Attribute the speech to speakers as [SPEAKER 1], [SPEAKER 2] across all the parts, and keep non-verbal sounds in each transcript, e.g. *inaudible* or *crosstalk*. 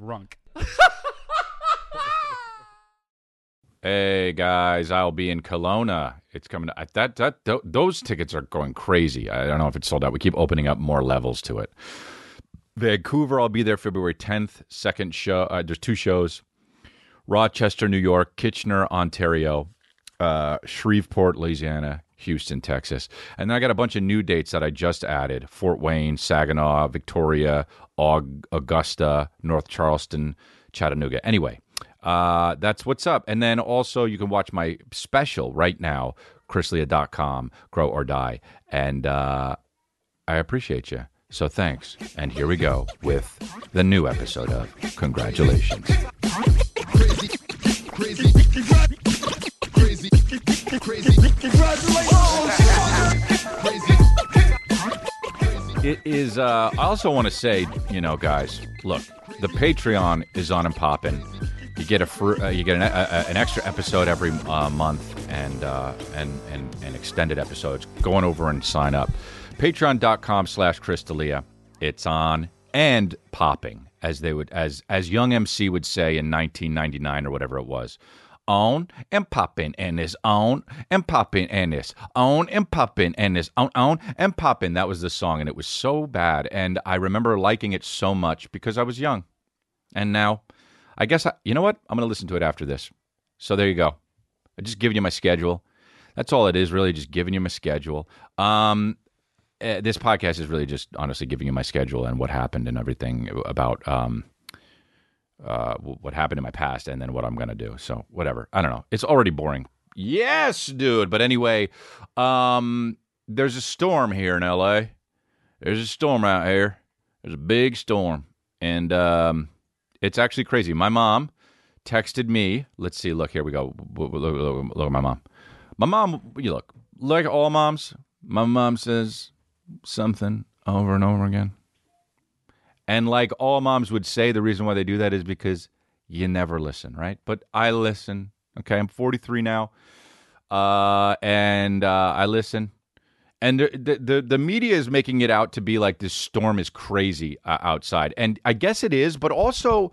[SPEAKER 1] Runk. *laughs*
[SPEAKER 2] Hey guys, I'll be in Kelowna. It's coming. To, that that th- those tickets are going crazy. I don't know if it's sold out. We keep opening up more levels to it. Vancouver, I'll be there February 10th. Second show. Uh, there's two shows. Rochester, New York, Kitchener, Ontario, uh, Shreveport, Louisiana, Houston, Texas, and then I got a bunch of new dates that I just added: Fort Wayne, Saginaw, Victoria, Aug- Augusta, North Charleston, Chattanooga. Anyway, uh, that's what's up. And then also you can watch my special right now, chrisdelia.com, Grow or Die. And uh, I appreciate you. So thanks. And here we go with the new episode of Congratulations. It is. Uh, I also want to say, you know, guys, look, the Patreon is on and popping. You get a fr- uh, you get an, a, a, an extra episode every uh, month, and, uh, and and and extended episodes. Go on over and sign up. Patreon.com/slash chrisdelia. It's on and popping, as they would as as Young MC would say in 1999 or whatever it was on and popping and this on and popping and this on and popping and this on on and popping. That was the song, and it was so bad. And I remember liking it so much because I was young. And now, I guess I, you know what? I'm to listen to it after this. So there you go. I just giving you my schedule. That's all it is, really. Just giving you my schedule. Um, uh, this podcast is really just honestly giving you my schedule and what happened and everything about um, uh, what happened in my past and then what I'm going to do. So whatever. I don't know. It's already boring. Yes, dude. But anyway, um, there's a storm here in LA. There's a storm out here. There's a big storm. And um, it's actually crazy. My mom texted me. Let's see. Look, here we go. Look, look, look, look at my mom. My mom, you look, like all moms, my mom says something over and over again. And like all moms would say, the reason why they do that is because you never listen, right? But I listen. Okay, I'm 43 now, uh, and uh, I listen. And the, the the media is making it out to be like this storm is crazy uh, outside, and I guess it is. But also,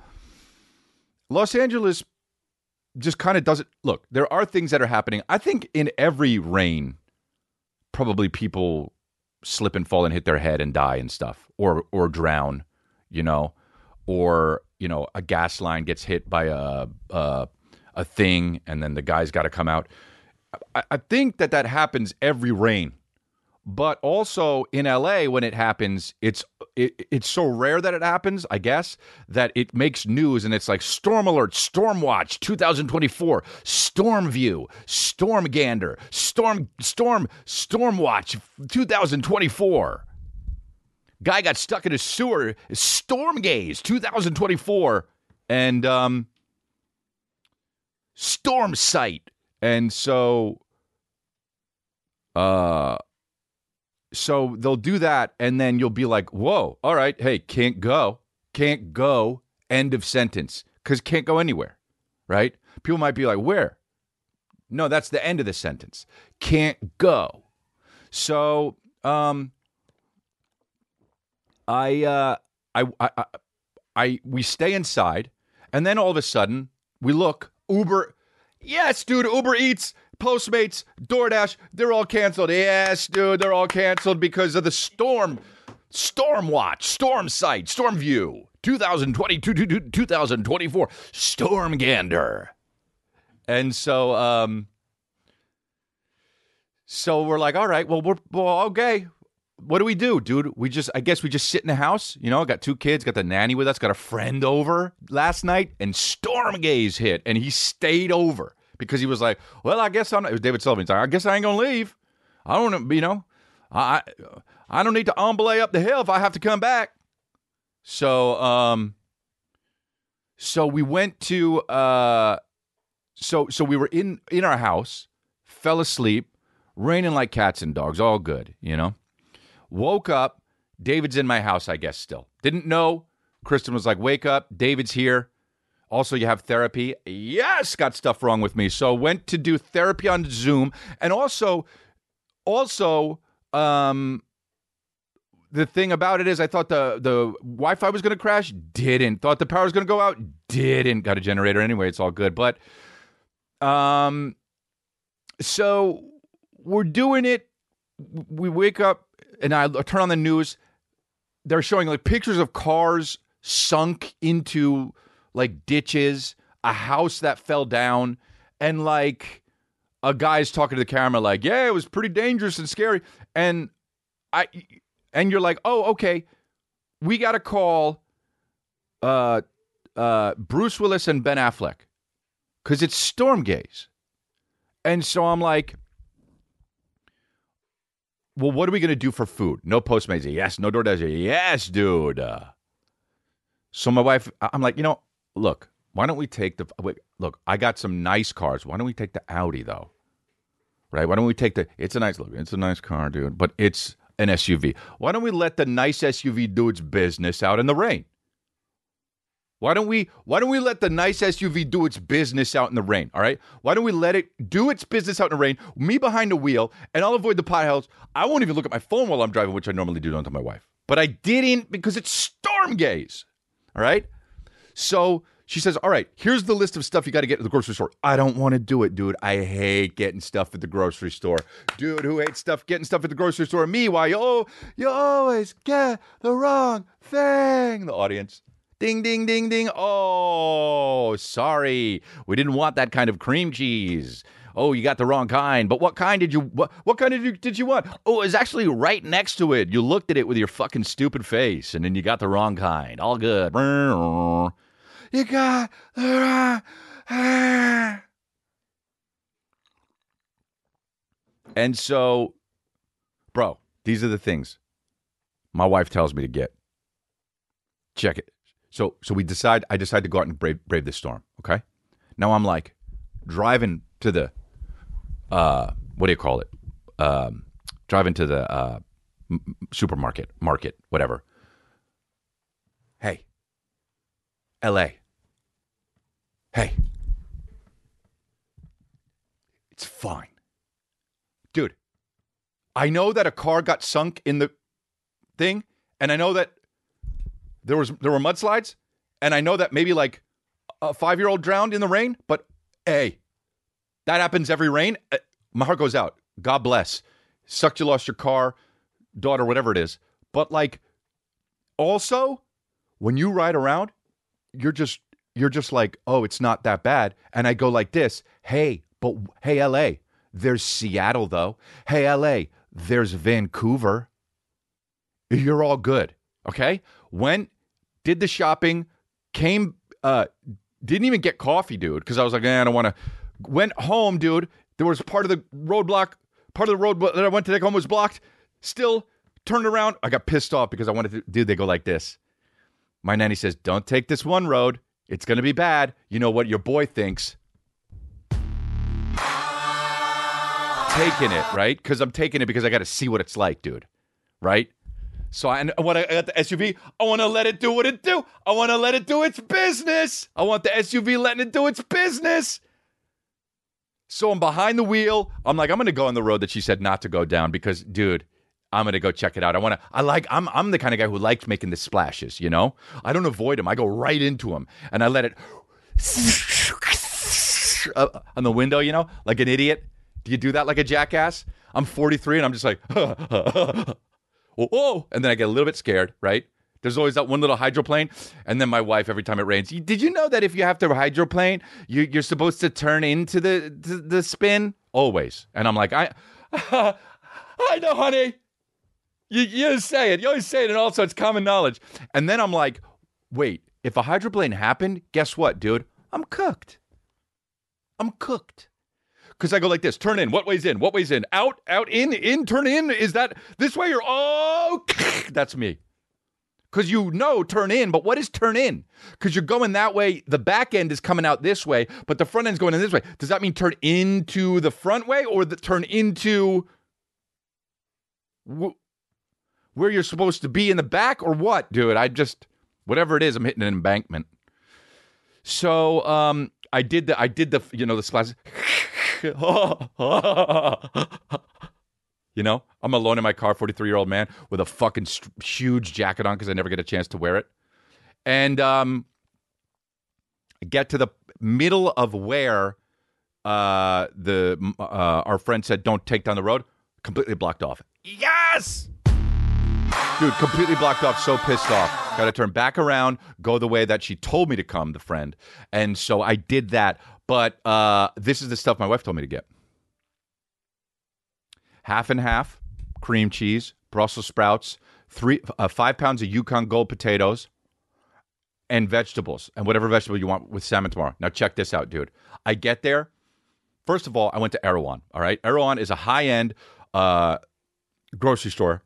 [SPEAKER 2] Los Angeles just kind of doesn't look. There are things that are happening. I think in every rain, probably people slip and fall and hit their head and die and stuff, or or drown you know, or you know, a gas line gets hit by a a, a thing, and then the guy's got to come out. I, I think that that happens every rain, but also in LA when it happens, it's it, it's so rare that it happens. I guess that it makes news, and it's like storm alert, storm watch, 2024, storm view, storm gander, storm storm storm watch, 2024. Guy got stuck in a sewer. Storm Gaze 2024. And um, Storm Site. And so uh so they'll do that and then you'll be like, "Whoa, all right, hey, can't go. Can't go. End of sentence." Cuz can't go anywhere. Right? People might be like, "Where?" No, that's the end of the sentence. Can't go. So, um I, uh, I, I, I, I, we stay inside, and then all of a sudden we look. Uber, yes, dude. Uber Eats, Postmates, DoorDash, they're all canceled. Yes, dude, they're all canceled because of the storm. Storm Watch, Storm Sight, Storm View, 2022, 2024, Storm Gander. And so, um, so we're like, all right, well, we're well, okay what do we do, dude? We just, I guess we just sit in the house. You know, got two kids, got the nanny with us, got a friend over last night, and Storm Gaze hit, and he stayed over because he was like, well, I guess I'm. It was David Sullivan. He's like, I guess I ain't gonna leave. I don't, you know, I, I don't need to omble up the hill if I have to come back. So, um, so we went to, uh, so so we were in in our house, fell asleep, raining like cats and dogs, all good, you know. Woke up. David's in my house, I guess, still. Didn't know. Kristen was like, wake up. David's here. Also, you have therapy. Yes, got stuff wrong with me. So went to do therapy on Zoom. And also, also, um, the thing about it is, I thought the the Wi-Fi was to crash. Didn't. Thought the power was to go out. Didn't. Got a generator anyway. It's all good. But um, so we're doing it. We wake up and I turn on the news. They're showing like pictures of cars sunk into like ditches, a house that fell down, and like a guy's talking to the camera like, "Yeah, it was pretty dangerous and scary." And I and you're like, "Oh, okay. We got to call uh uh Bruce Willis and Ben Affleck cuz it's storm gaze." And so I'm like, well, what are we going to do for food? No Postmates. Yes. No DoorDash. Yes, dude. So my wife, I'm like, you know, look, why don't we take the wait, look? I got some nice cars. Why don't we take the Audi though? Right? Why don't we take the? It's a nice look. It's a nice car, dude. But it's an SUV. Why don't we let the nice SUV do its business out in the rain? Why don't we why don't we let the nice SUV do its business out in the rain? All right. Why don't we let it do its business out in the rain? Me behind the wheel, and I'll avoid the potholes. I won't even look at my phone while I'm driving, which I normally do. Don't tell my wife, but I didn't because it's storm gaze. All right. So she says, All right, here's the list of stuff you got to get at the grocery store. I don't want to do it, dude. I hate getting stuff at the grocery store. Dude, who hates stuff getting stuff at the grocery store? Me, why? Oh, you always get the wrong thing. The audience. Ding, ding, ding, ding. Oh, sorry. We didn't want that kind of cream cheese. Oh, you got the wrong kind. But what kind did you what, what kind did you, did you want? Oh, it was actually right next to it. You looked at it with your fucking stupid face and then you got the wrong kind. All good. You got the wrong And so, bro, these are the things my wife tells me to get. Check it. So so we decide I decide to go out and brave brave this storm. Okay. Now I'm like driving to the uh what do you call it? Um, driving to the uh, m- supermarket, market, whatever. Hey, L.A. Hey, it's fine, dude. I know that a car got sunk in the thing, and I know that there was there were mudslides, and I know that maybe like a five year old drowned in the rain. But hey, that happens every rain. Uh, my heart goes out. God bless. Sucked you lost your car, daughter, whatever it is. But like, also, when you ride around, you're just you're just like, oh, it's not that bad. And I go like this. Hey, but hey, L.A. There's Seattle though. Hey, L.A. There's Vancouver. You're all good. Okay. Went, did the shopping, came, uh, didn't even get coffee, dude, because I was like, eh, I don't want to. Went home, dude. There was part of the roadblock, part of the road that I went to take home was blocked. Still turned around. I got pissed off because I wanted to, dude, they go like this. My nanny says, don't take this one road. It's going to be bad. You know what your boy thinks. Taking it, right? Because I'm taking it because I got to see what it's like, dude. Right? So I, when I got the SUV, I want to let it do what it do. I want to let it do its business. I want the SUV letting it do its business. So I'm behind the wheel. I'm like, I'm going to go on the road that she said not to go down because, dude, I'm going to go check it out. I want to, I like, I'm, I'm the kind of guy who likes making the splashes, you know? I don't avoid them. I go right into them and I let it *laughs* on the window, you know, like an idiot. Do you do that like a jackass? I'm 43 and I'm just like, *laughs* oh, and then I get a little bit scared, right? There's always that one little hydroplane, and then my wife every time it rains. Did you know that if you have to hydroplane, you, you're supposed to turn into the, the the spin always? And I'm like, I, *laughs* I know, honey. You you say it. You always say it, and also it's common knowledge. And then I'm like, wait, if a hydroplane happened, guess what, dude? I'm cooked. I'm cooked because I go like this: turn in. What way's in? What way's in? Out, out, in, in. Turn in. Is that this way or oh? *laughs* That's me. Because you know turn in, but what is turn in? Because you're going that way. The back end is coming out this way, but the front end's going in this way. Does that mean turn into the front way or the turn into wh- where you're supposed to be in the back or what, dude? I just whatever it is, I'm hitting an embankment. So um, I did the I did the you know the splash. *laughs* *laughs* You know, I'm alone in my car, 43 year old man with a fucking st- huge jacket on because I never get a chance to wear it. And um, get to the middle of where uh, the uh, our friend said, "Don't take down the road." Completely blocked off. Yes, dude, completely blocked off. So pissed off. Got to turn back around, go the way that she told me to come. The friend, and so I did that. But uh, this is the stuff my wife told me to get half and half cream cheese, Brussels sprouts, three uh, five pounds of Yukon Gold potatoes, and vegetables, and whatever vegetable you want with salmon tomorrow. Now check this out, dude. I get there. First of all, I went to Erewhon. All right, Erewhon is a high end uh, grocery store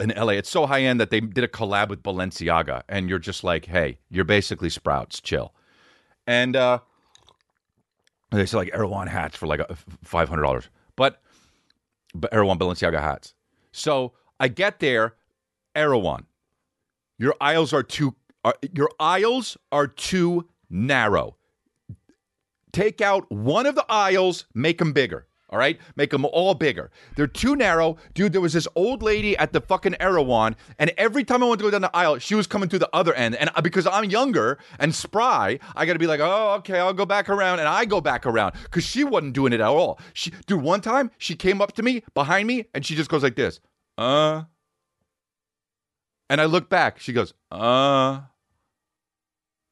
[SPEAKER 2] in LA. It's so high end that they did a collab with Balenciaga, and you're just like, hey, you're basically Sprouts. Chill. And uh, they sell like Erewhon hats for like five hundred dollars, but but Erewhon Balenciaga hats. So I get there, Erewhon. Your aisles are too are, your aisles are too narrow. Take out one of the aisles, make them bigger. All right, make them all bigger. They're too narrow, dude. There was this old lady at the fucking Erewhon, and every time I went to go down the aisle, she was coming through the other end. And because I'm younger and spry, I got to be like, oh, okay, I'll go back around, and I go back around because she wasn't doing it at all. She, dude, one time she came up to me behind me, and she just goes like this, uh, and I look back. She goes, uh,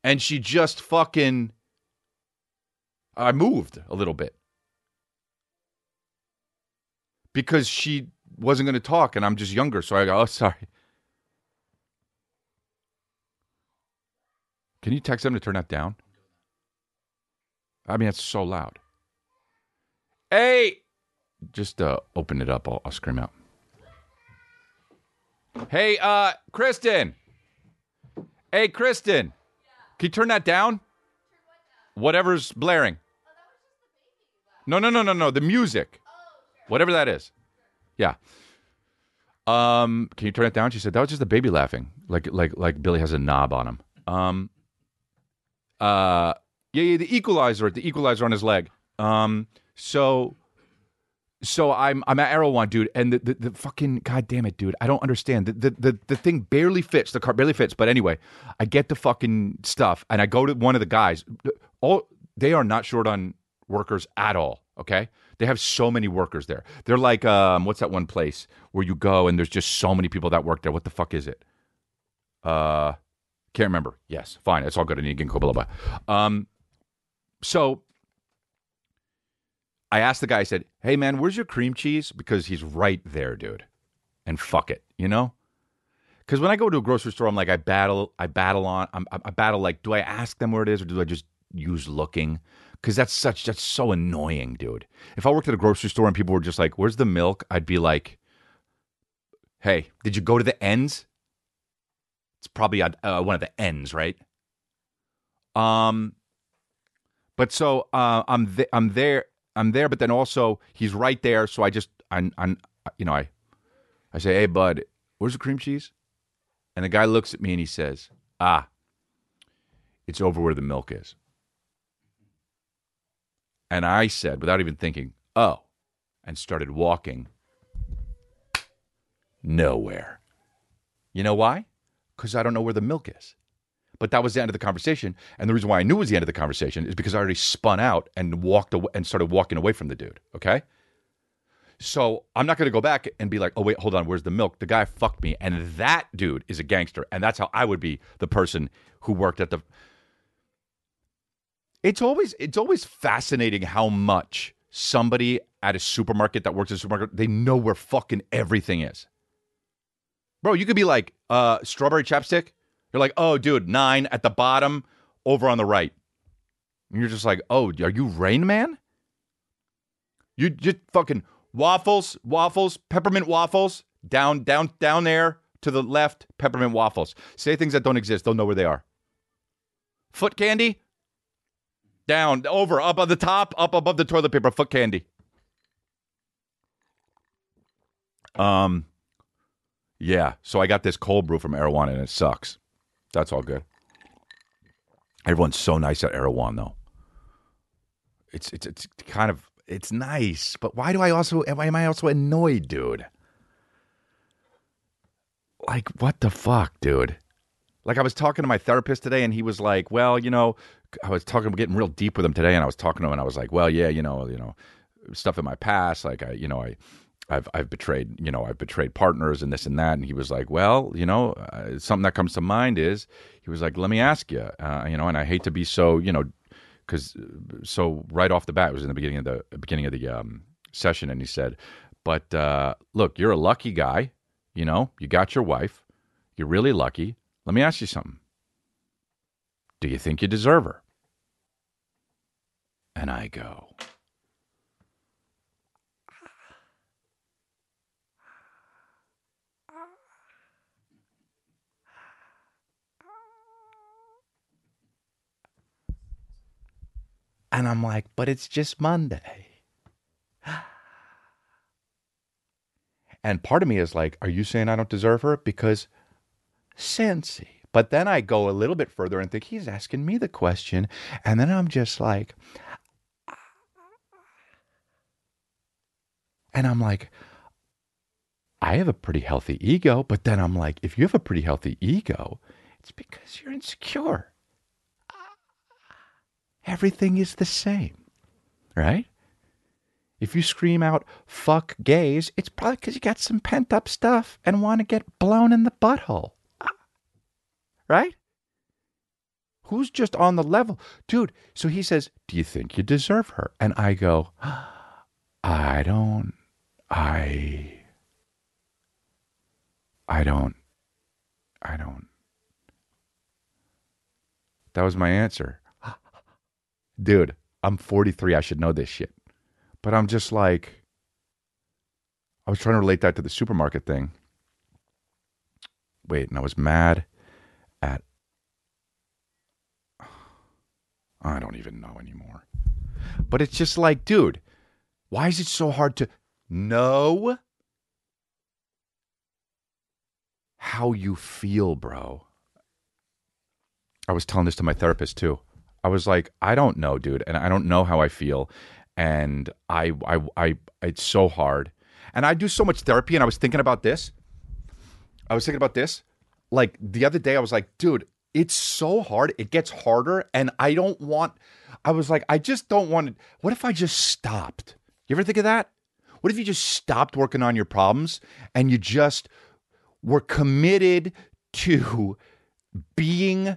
[SPEAKER 2] and she just fucking. I moved a little bit because she wasn't going to talk and I'm just younger. So I go, oh, sorry. Can you text them to turn that down? I mean, it's so loud. Hey, just uh, open it up. I'll, I'll scream out. Hey, uh, Kristen. Hey, Kristen. Can you turn that down? Whatever's blaring. No, no, no, no, no. The music whatever that is. Yeah. Um, can you turn it down? She said that was just a baby laughing, like like like Billy has a knob on him. Um, uh, yeah, yeah, the equalizer, the equalizer on his leg. Um, so, so I'm I'm at Erewhon, dude, and the, the, the fucking god damn it, dude, I don't understand. The, the the the thing barely fits. The car barely fits. But anyway, I get the fucking stuff, and I go to one of the guys. All they are not short on workers at all. Okay, they have so many workers there. They're like, um, what's that one place where you go and there's just so many people that work there? What the fuck is it? Uh, can't remember. Yes, fine. It's all good. I need And you Um, so I asked the guy. I said, "Hey, man, where's your cream cheese?" Because he's right there, dude. And fuck it, you know. Because when I go to a grocery store, I'm like, I battle, I battle on, I'm, I battle like, do I ask them where it is or do I just use looking? Because that's such that's so annoying, dude. If I worked at a grocery store and people were just like, "Where's the milk?" I'd be like, "Hey, did you go to the ends?" It's probably uh, one of the ends, right? Um, but so uh, I'm th- I'm there I'm there, but then also he's right there, so I just I I you know I I say, "Hey, bud, where's the cream cheese?" And the guy looks at me and he says, "Ah, it's over where the milk is." And I said, without even thinking, oh, and started walking nowhere. You know why? Because I don't know where the milk is. But that was the end of the conversation. And the reason why I knew it was the end of the conversation is because I already spun out and walked away and started walking away from the dude. Okay. So I'm not going to go back and be like, oh, wait, hold on, where's the milk? The guy fucked me. And that dude is a gangster. And that's how I would be the person who worked at the it's always it's always fascinating how much somebody at a supermarket that works at a supermarket they know where fucking everything is. Bro, you could be like, uh, strawberry chapstick. You're like, oh, dude, nine at the bottom, over on the right. And you're just like, oh, are you Rain Man? You just fucking waffles, waffles, peppermint waffles, down, down, down there to the left, peppermint waffles. Say things that don't exist, they'll know where they are. Foot candy, down, over, up on the top, up above the toilet paper, foot candy. Um, yeah. So I got this cold brew from Erewhon, and it sucks. That's all good. Everyone's so nice at Erewhon, though. It's it's it's kind of It's nice, but why do I also I, am I also annoyed, dude? Like what the fuck, dude? Like I was talking to my therapist today, and he was like, "Well, you know," I was talking, getting real deep with him today, and I was talking to him, and I was like, "Well, yeah, you know, you know, stuff in my past, like I, you know, I." I've I've betrayed you know I've betrayed partners and this and that and he was like well you know uh, something that comes to mind is he was like let me ask you uh, you know and I hate to be so you know because so right off the bat it was in the beginning of the beginning of the um, session and he said but uh, look you're a lucky guy you know you got your wife you're really lucky let me ask you something do you think you deserve her and I go And I'm like, but it's just Monday. And part of me is like, are you saying I don't deserve her? Because Cincy. But then I go a little bit further and think he's asking me the question. And then I'm just like, and I'm like, I have a pretty healthy ego. But then I'm like, if you have a pretty healthy ego, it's because you're insecure everything is the same, right? If you scream out, fuck gays, it's probably because you got some pent up stuff and want to get blown in the butthole. Right? Who's just on the level? Dude, so he says, Do you think you deserve her? And I go, I don't, I, I don't, I don't. That was my answer dude, I'm 43. I should know this shit. But I'm just like, I was trying to relate that to the supermarket thing. Wait, and I was mad at, *sighs* I don't even know anymore. But it's just like, dude, why is it so hard to know how you feel, bro? I was telling this to my therapist too. I was like, I don't know, dude, and I don't know how I feel, and I, I, I, it's so hard, and I do so much therapy, and I was thinking about this. I was thinking about this, like the other day. I was like, dude, it's so hard. It gets harder, and I don't want. I was like, I just don't want. To, what if I just stopped? You ever think of that? What if you just stopped working on your problems and you just were committed to being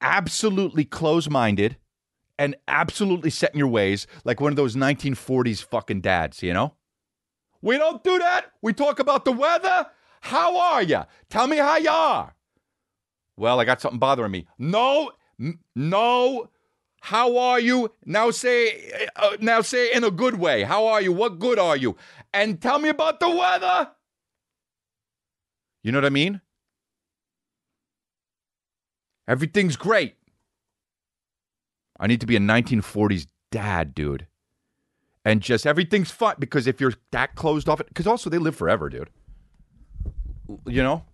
[SPEAKER 2] absolutely close minded and absolutely set in your ways, like one of those 1940s fucking dads, you know? We don't do that. We talk about the weather. How are you? Tell me how you are. Well, I got something bothering me. No, n- no. How are you? Now say, uh, now say in a good way. How are you? What good are you? And tell me about the weather. You know what I mean? Everything's great. I need to be a 1940s dad, dude. And just everything's fun because if you're that closed off, because also they live forever, dude. You know?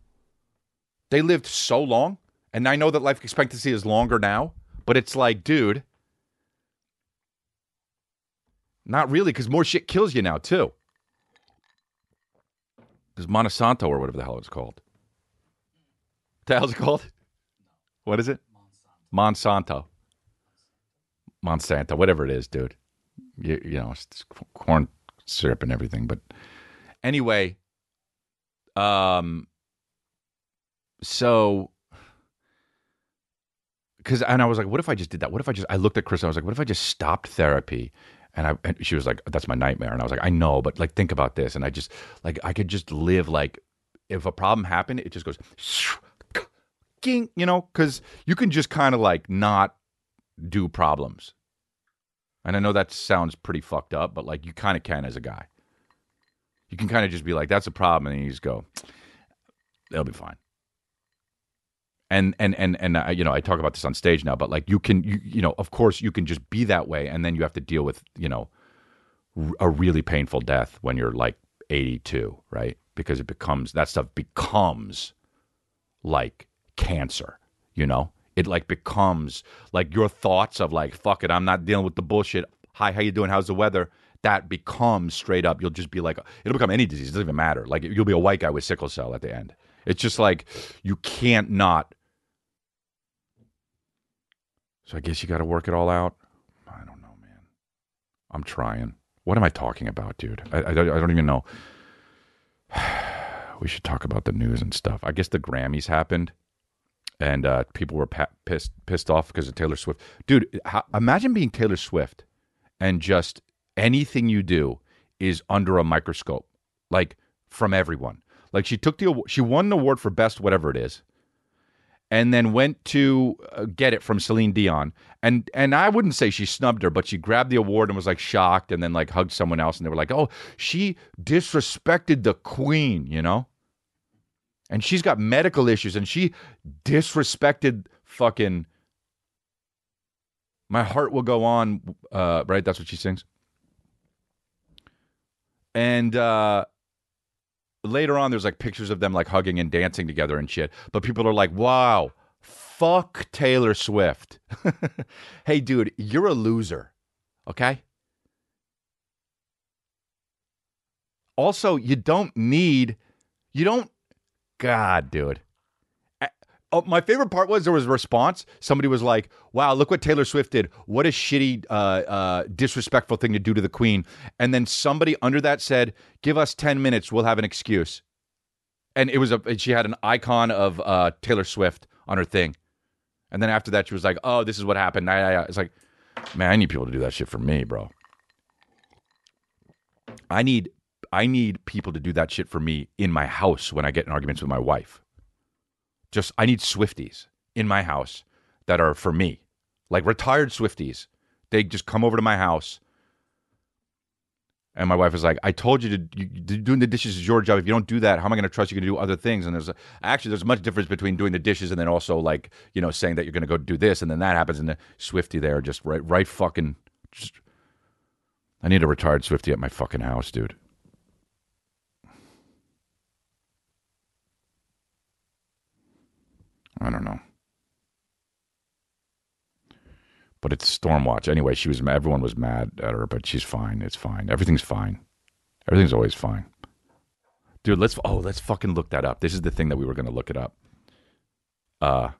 [SPEAKER 2] They lived so long. And I know that life expectancy is longer now, but it's like, dude, not really, because more shit kills you now, too. Because Monsanto or whatever the hell it's called. The hell's it called? What is it? Monsanto. Monsanto, whatever it is, dude. You, you know, it's corn syrup and everything. But anyway, um, so because and I was like, what if I just did that? What if I just I looked at Chris and I was like, what if I just stopped therapy? And I and she was like, that's my nightmare. And I was like, I know, but like think about this. And I just like I could just live like if a problem happened, it just goes you know, because you can just kind of like not do problems. And I know that sounds pretty fucked up, but like you kind of can as a guy. You can kind of just be like, that's a problem. And you just go, they'll be fine. And, and, and, and, you know, I talk about this on stage now, but like you can, you, you know, of course you can just be that way. And then you have to deal with, you know, a really painful death when you're like 82, right? Because it becomes, that stuff becomes like cancer, you know? It like becomes like your thoughts of like, fuck it, I'm not dealing with the bullshit. Hi, how you doing? How's the weather? That becomes straight up. You'll just be like, it'll become any disease. It doesn't even matter. Like you'll be a white guy with sickle cell at the end. It's just like you can't not. So I guess you got to work it all out. I don't know, man. I'm trying. What am I talking about, dude? I, I, I don't even know. *sighs* we should talk about the news and stuff. I guess the Grammys happened, and uh, people were pa- pissed pissed off because of Taylor Swift. Dude, imagine being Taylor Swift, and just anything you do is under a microscope, like from everyone. Like she took the she won an award for best whatever it is, and then went to uh, get it from Celine Dion. And and I wouldn't say she snubbed her, but she grabbed the award and was like shocked, and then like hugged someone else, and they were like, "Oh, she disrespected the queen," you know. And she's got medical issues, and she disrespected fucking. My heart will go on, uh, right? That's what she sings. And uh, later on there's like pictures of them like hugging and dancing together and shit. But people are like wow fuck taylor swift. *laughs* Hey dude you're a loser okay? Also you don't need you don't god dude Oh, my favorite part was there was a response. Somebody was like, "Wow, look what Taylor Swift did! What a shitty, uh, uh, disrespectful thing to do to the Queen." And then somebody under that said, "Give us ten minutes, we'll have an excuse." And it was a she had an icon of uh, Taylor Swift on her thing. And then after that, she was like, "Oh, this is what happened." i It's like, man, I need people to do that shit for me, bro. I need I need people to do that shit for me in my house when I get in arguments with my wife. Just I need Swifties in my house that are for me, like retired Swifties. They just come over to my house. And my wife was like, "I told you to you, doing the dishes is your job. If you don't do that, how am I going to trust you to do other things?" And there's a, actually there's much difference between doing the dishes and then also like you know saying that you're going to go do this, and then that happens, and the Swifty there just right right fucking. Just, I need a retired Swifty at my fucking house, dude. I don't know. But it's Stormwatch. Anyway, she was everyone was mad at her, but she's fine. It's fine. Everything's fine. Everything's always fine. Dude, let's oh, let's fucking look that up. This is the thing that we were going to look it up. Uh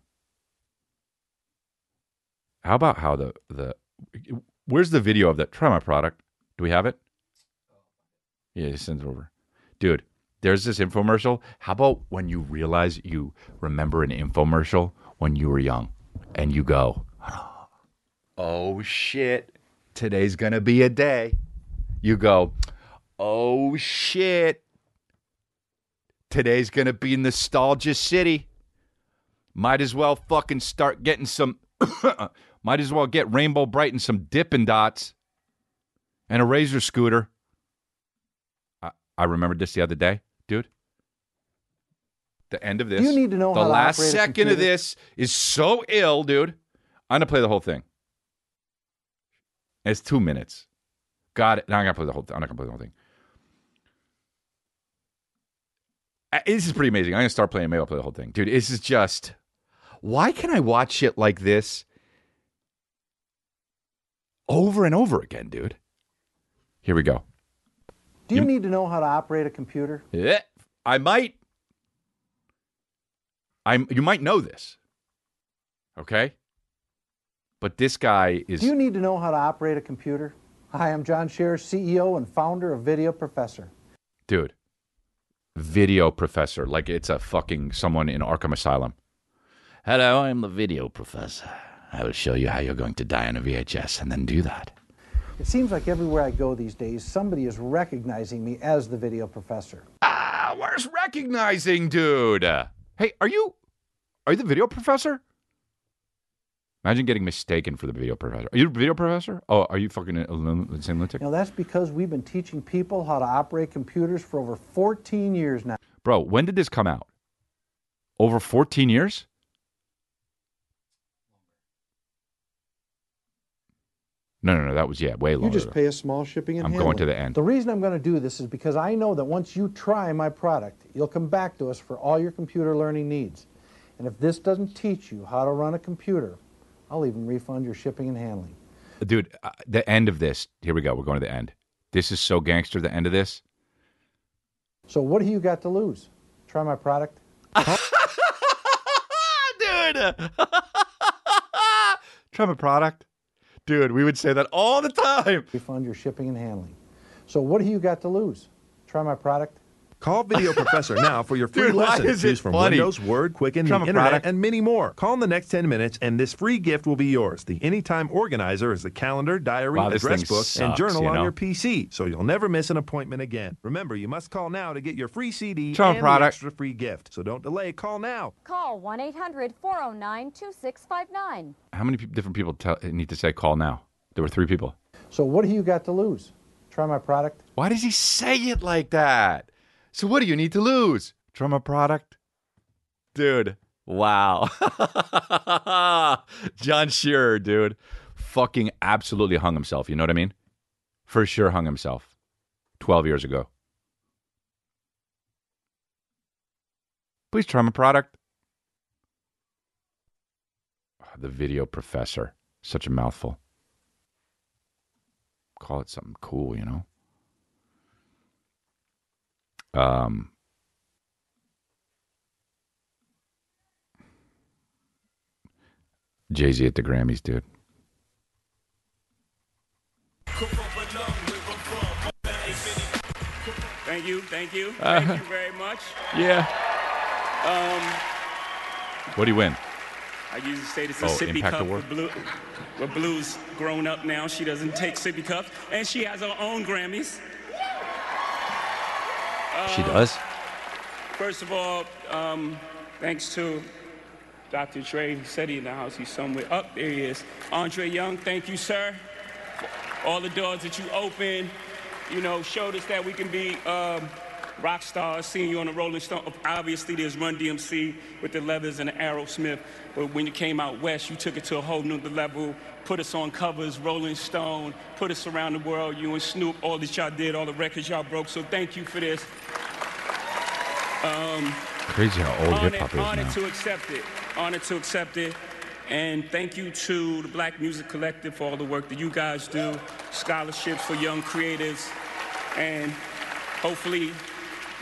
[SPEAKER 2] How about how the the Where's the video of that? Try my product. Do we have it? Yeah, send it over. Dude, there's this infomercial. How about when you realize you remember an infomercial when you were young and you go, *gasps* oh shit, today's to be a day. You go, oh shit, today's to be nostalgia city. Might as well fucking start getting some, *coughs* might as well get Rainbow Brite and some Dippin' Dots and a Razor scooter. I remembered this the other day dude. The end of this.
[SPEAKER 1] You need to know
[SPEAKER 2] the last second of this is so ill, dude. I'm gonna play the whole thing. It's two minutes. Got it. Now I'm gonna play the whole. thing. I'm not gonna play the whole thing. Uh, this is pretty amazing. I'm gonna start playing. Maybe I'll play the whole thing, dude. This is just. Why can I watch shit like this over and over again, dude? Here we go.
[SPEAKER 1] Do you, you, need to know how to operate a computer?
[SPEAKER 2] Yeah, I might. I'm. You might know this. Okay. But this guy is.
[SPEAKER 1] Do you need to know how to operate a computer? Hi, I'm John Scherer, CEO and founder of Video Professor.
[SPEAKER 2] Dude, Video Professor, like it's a fucking someone in Arkham Asylum. Hello, I'm the Video Professor. I will show you how you're going to die on a VHS and then do that.
[SPEAKER 1] It seems like everywhere I go these days, somebody is recognizing me as the video professor.
[SPEAKER 2] Ah, where's recognizing, dude? Hey, are you are you the video professor? Imagine getting mistaken for the video professor. Are you a video professor? Oh, are you fucking same lunatic?
[SPEAKER 1] You know, that's because we've been teaching people how to operate computers for over 14 years now.
[SPEAKER 2] Bro, when did this come out? Over 14 years? No, no, no. That was yeah, way longer.
[SPEAKER 1] You just pay a small shipping and
[SPEAKER 2] I'm
[SPEAKER 1] handling.
[SPEAKER 2] going to the end.
[SPEAKER 1] The reason I'm going to do this is because I know that once you try my product, you'll come back to us for all your computer learning needs. And if this doesn't teach you how to run a computer, I'll even refund your shipping and handling.
[SPEAKER 2] Dude, uh, the end of this. Here we go. We're going to the end. This is so gangster. The end of this.
[SPEAKER 1] So what do you got to lose? Try my product? *laughs*
[SPEAKER 2] dude. *laughs* Try my product, dude. We would say that all the time.
[SPEAKER 1] Refund your shipping and handling. So what do you got to lose? Try my product?
[SPEAKER 3] Call Video *laughs* Professor now for your free
[SPEAKER 2] Dude,
[SPEAKER 3] lesson.
[SPEAKER 2] is it
[SPEAKER 3] Choose from
[SPEAKER 2] funny?
[SPEAKER 3] Windows, Word, Quicken, the Internet,
[SPEAKER 2] product.
[SPEAKER 3] and many more. Call in the next 10 minutes, and this free gift will be yours. The Anytime Organizer is the calendar, diary,
[SPEAKER 2] Wow,
[SPEAKER 3] address
[SPEAKER 2] thing
[SPEAKER 3] book, and journal
[SPEAKER 2] you
[SPEAKER 3] on your PC, so you'll never miss an appointment again. Remember, you must call now to get your free
[SPEAKER 2] CD-ROM
[SPEAKER 3] and the
[SPEAKER 2] product.
[SPEAKER 3] extra free gift. So don't delay. Call now.
[SPEAKER 4] Call 1 800 409 2659.
[SPEAKER 2] How many pe- different people tell, need to say call now? There were three people.
[SPEAKER 1] So what do you got to lose? Try my product?
[SPEAKER 2] Why does he say it like that? So what do you need to lose? Try my product, dude. Wow, *laughs* John Scherer, dude, fucking absolutely hung himself. You know what I mean? For sure, hung himself. Twelve years ago. Please try my product. Ah, The video professor, such a mouthful. Call it something cool, you know. Um, Jay Z at the Grammys, dude.
[SPEAKER 5] Thank you, thank you,
[SPEAKER 2] Uh,
[SPEAKER 5] thank you very much.
[SPEAKER 2] Yeah. Um, what do you win?
[SPEAKER 5] I usually say this is
[SPEAKER 2] Oh,
[SPEAKER 5] a sippy
[SPEAKER 2] Impact
[SPEAKER 5] cup
[SPEAKER 2] Award?
[SPEAKER 5] blue. Blue's grown up now, she doesn't take sippy cups, and she has her own Grammys.
[SPEAKER 2] She does.
[SPEAKER 5] First of all, um, thanks to Dr. Dre, he said he in the house, he's somewhere. Up there he is. Andre Young, thank you, sir. All the doors that you opened, you know, showed us that we can be um, rock stars. Seeing you on the Rolling Stone. Obviously, there's Run DMC with the Leathers and the Aerosmith. But when you came out west, you took it to a whole nother level. Put us on covers, Rolling Stone. Put us around the world. You and Snoop, all that y'all did, all the records y'all broke. So thank you for this.
[SPEAKER 2] Crazy how old hip
[SPEAKER 5] Honored,
[SPEAKER 2] hop is
[SPEAKER 5] honored
[SPEAKER 2] now.
[SPEAKER 5] to accept it. Honored to accept it. And thank you to the Black Music Collective for all the work that you guys do, scholarships for young creatives, and hopefully,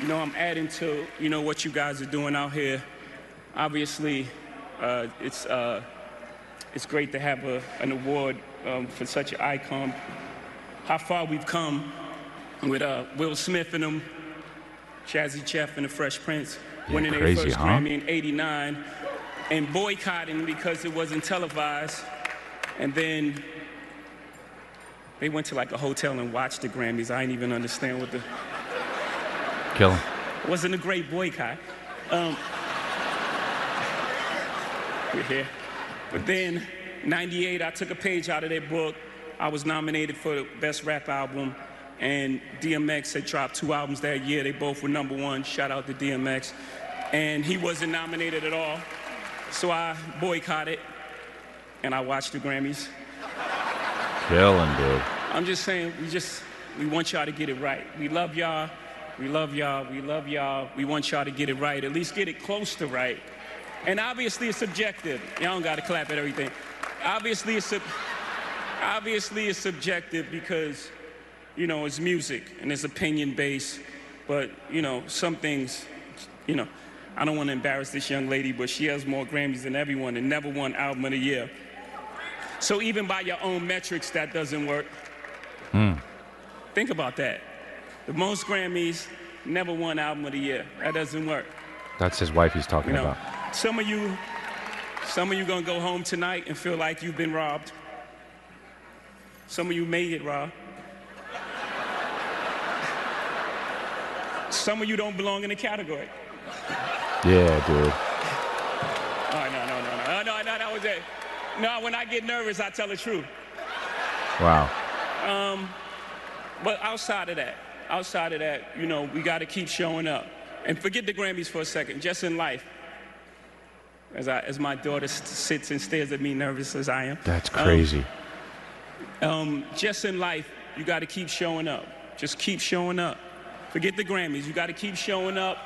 [SPEAKER 5] you know, I'm adding to, you know, what you guys are doing out here. Obviously, uh, it's, uh, it's great to have a, an award um, for such an icon. How far we've come with uh, Will Smith and them, Jazzy Jeff and the Fresh Prince,
[SPEAKER 2] Yeah,
[SPEAKER 5] winning their first
[SPEAKER 2] huh?
[SPEAKER 5] Grammy in 89 and boycotting because it wasn't televised. And then they went to like a hotel and watched the Grammys. I didn't even understand what the.
[SPEAKER 2] Kill him.
[SPEAKER 5] Wasn't a great boycott. Um, *laughs* we're here. But then, 98, I took a page out of their book. I was nominated for the Best Rap Album, and DMX had dropped two albums that year. They both were number one. Shout out to DMX. And he wasn't nominated at all. So I boycotted, and I watched the Grammys.
[SPEAKER 2] Kill him, dude.
[SPEAKER 5] I'm just saying, we just, we want y'all to get it right. We love y'all. We love y'all. We love y'all. We want y'all to get it right. At least get it close to right. And obviously it's subjective. Y'all don't got to clap at everything. Obviously it's, sub- obviously it's subjective because, you know, it's music and it's opinion based. But, you know, some things, you know, I don't want to embarrass this young lady, but she has more Grammys than everyone and never won Album of the Year. So even by your own metrics, that doesn't work. Hmm. Think about that. The most Grammys, never won Album of the Year. That doesn't work.
[SPEAKER 2] That's his wife he's talking
[SPEAKER 5] You know,
[SPEAKER 2] about.
[SPEAKER 5] some of you, some of you gonna go home tonight and feel like you've been robbed. Some of you made it robbed. Some of you don't belong in the category.
[SPEAKER 2] Yeah, dude.
[SPEAKER 5] Oh no no no no no no that was it. No, when I get nervous, I tell the truth.
[SPEAKER 2] Wow.
[SPEAKER 5] Um, but outside of that, outside of that, you know, we got to keep showing up. And forget the Grammys for a second, just in life. As, I, as my daughter sits and stares at me, nervous as I am.
[SPEAKER 2] That's crazy.
[SPEAKER 5] Um, just in life, you got to keep showing up. Just keep showing up. Forget the Grammys. You got to keep showing up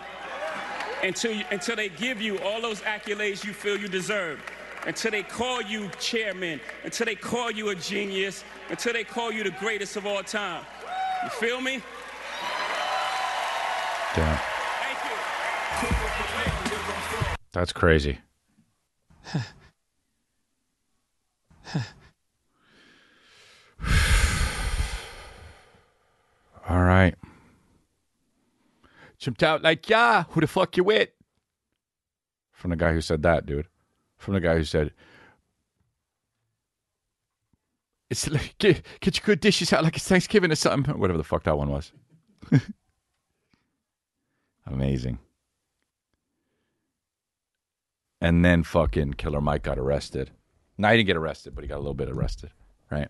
[SPEAKER 5] until, you, until they give you all those accolades you feel you deserve. Until they call you chairman. Until they call you a genius. Until they call you the greatest of all time. You feel me?
[SPEAKER 2] Damn.
[SPEAKER 5] Thank you.
[SPEAKER 2] That's crazy. *sighs* All right. Jumped out like, yeah, who the fuck you with? From the guy who said that, dude. From the guy who said, it's like, get, get your good dishes out like it's Thanksgiving or something. *laughs* Whatever the fuck that one was. *laughs* Amazing. And then fucking Killer Mike got arrested. No, he didn't get arrested, but he got a little bit arrested, right?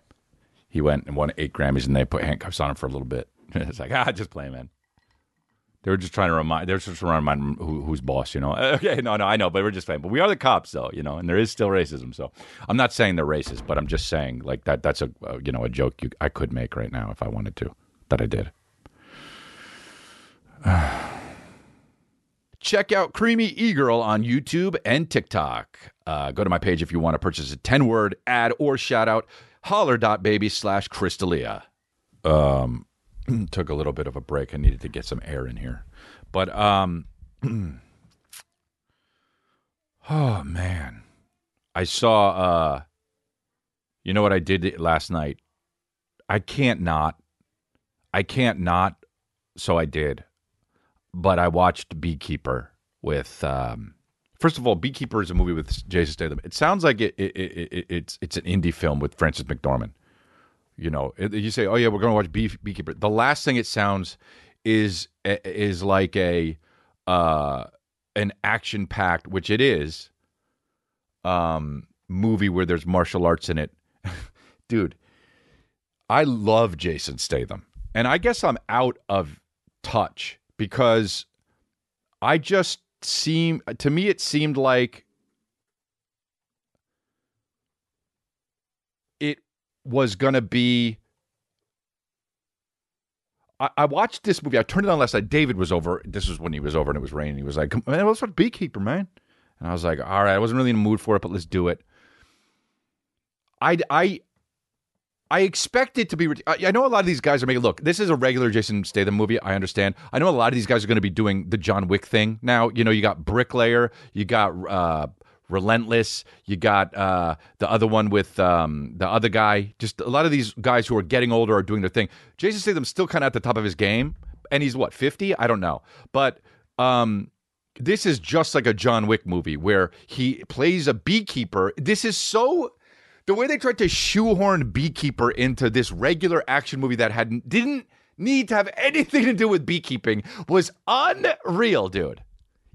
[SPEAKER 2] He went and won eight Grammys, and they put handcuffs on him for a little bit. *laughs* it's like, ah, just play, man. They were just trying to remind. They're just trying to remind who, who's boss, you know. *laughs* Okay, no, no, I know, but we're just playing. But we are the cops, though, you know, and there is still racism. So I'm not saying they're racist, but I'm just saying like that. That's a uh, you know a joke you, I could make right now if I wanted to. That I did. *sighs* Check out Creamy E Girl on YouTube and TikTok. Uh, go to my page if you want to purchase a 10 word ad or shout out holler.baby slash chrisdelia. Um, *clears throat* took a little bit of a break. I needed to get some air in here. But, um, *clears throat* oh man, I saw, uh, you know what I did last night? I can't not. I can't not. So I did but I watched Beekeeper with. Um, first of all, Beekeeper is a movie with Jason Statham. It sounds like it, it, it, it's it's an indie film with Frances McDormand. You know, you say, "Oh yeah, we're going to watch Bee, Beekeeper." The last thing it sounds is is like a uh, an action packed, which it is, um, movie where there's martial arts in it. *laughs* Dude, I love Jason Statham, and I guess I'm out of touch because I just seem to me it seemed like was gonna be I, I watched this movie. I turned it on last night. David was over. This was when he was over and it was raining. He was like, "Man, let's watch Beekeeper, man." And I was like, "All right." I wasn't really in the mood for it, but let's do it. I I I expect it to be. I know a lot of these guys are making. Look, this is a regular Jason Statham movie. I understand. I know a lot of these guys are going to be doing the John Wick thing now. You know, you got Bricklayer, you got uh, Relentless, you got uh, the other one with um, the other guy. Just a lot of these guys who are getting older are doing their thing. Jason Statham's still kind of at the top of his game, and he's what fifty? I don't know, but. Um, this is just like a John Wick movie where he plays a beekeeper. This is so the way they tried to shoehorn Beekeeper into this regular action movie that had didn't need to have anything to do with beekeeping was unreal, dude.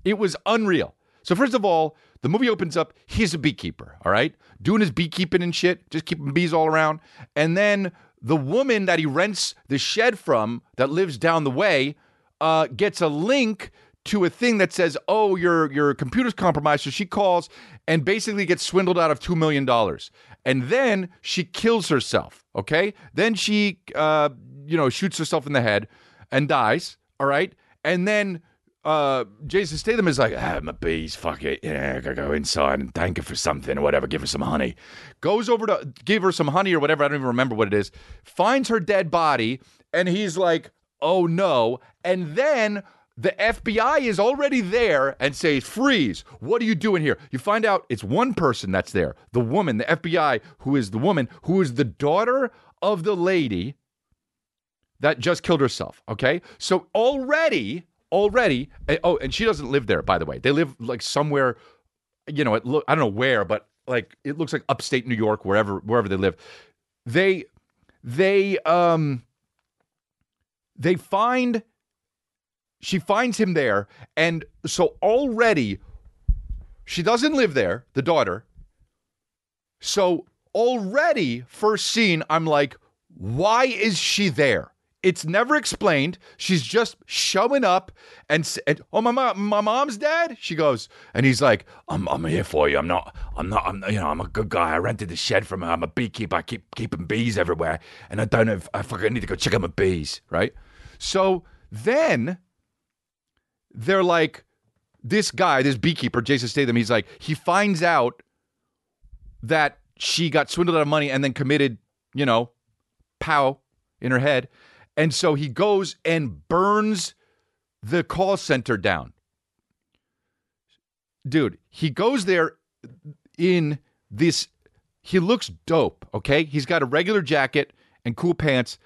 [SPEAKER 2] It was unreal. So first of all, the movie opens up. He's a beekeeper, all right, doing his beekeeping and shit, just keeping bees all around. And then the woman that he rents the shed from, that lives down the way, uh, gets a link to a thing that says, "Oh, your your computer's compromised." So she calls and basically gets swindled out of two million dollars, and then she kills herself. Okay, then she, uh, you know, shoots herself in the head and dies. All right, and then uh, Jason Statham is like, ah, my bees, fuck it. Yeah, I gotta go inside and thank her for something or whatever. Give her some honey. Goes over to give her some honey or whatever. I don't even remember what it is. Finds her dead body, and he's like, oh no. And then the FBI is already there and says, freeze, what are you doing here? You find out it's one person that's there, the woman, the FBI, who is the woman, who is the daughter of the lady that just killed herself. Okay. So already, already, eh, oh, and she doesn't live there, by the way. They live like somewhere, you know, it look, I don't know where, but like it looks like upstate New York, wherever, wherever they live. They, they, um, they find she finds him there. And so already, she doesn't live there, the daughter. So already, first scene, I'm like, why is she there? It's never explained. She's just showing up and, and oh my mom, my mom's dad. She goes and he's like, I'm I'm here for you. I'm not I'm not I'm you know I'm a good guy. I rented the shed from her. I'm a beekeeper. I keep keeping bees everywhere, and I don't know if I fucking need to go check on my bees. Right. So then they're like, this guy, this beekeeper, Jason Statham, he's like, he finds out that she got swindled out of money and then committed, you know, pow in her head. And so he goes and burns the call center down. Dude, he goes there in this he looks dope, okay? He's got a regular jacket and cool pants,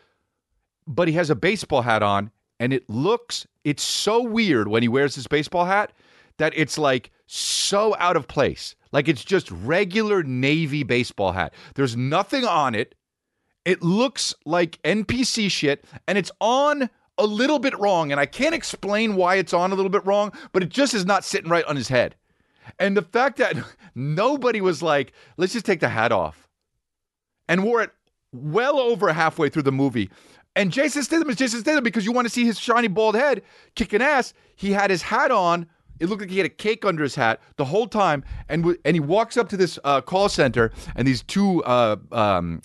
[SPEAKER 2] but he has a baseball hat on and it looks it's so weird when he wears this baseball hat that it's like so out of place. Like it's just regular navy baseball hat. There's nothing on it. It looks like NPC shit and it's on a little bit wrong and I can't explain why it's on a little bit wrong, but it just is not sitting right on his head. And the fact that *laughs* nobody was like, let's just take the hat off and wore it well over halfway through the movie. And Jason Statham is Jason Statham because you want to see his shiny bald head kicking ass. He had his hat on. It looked like he had a cake under his hat the whole time. And w- and he walks up to this uh, call center, and these two uh, um,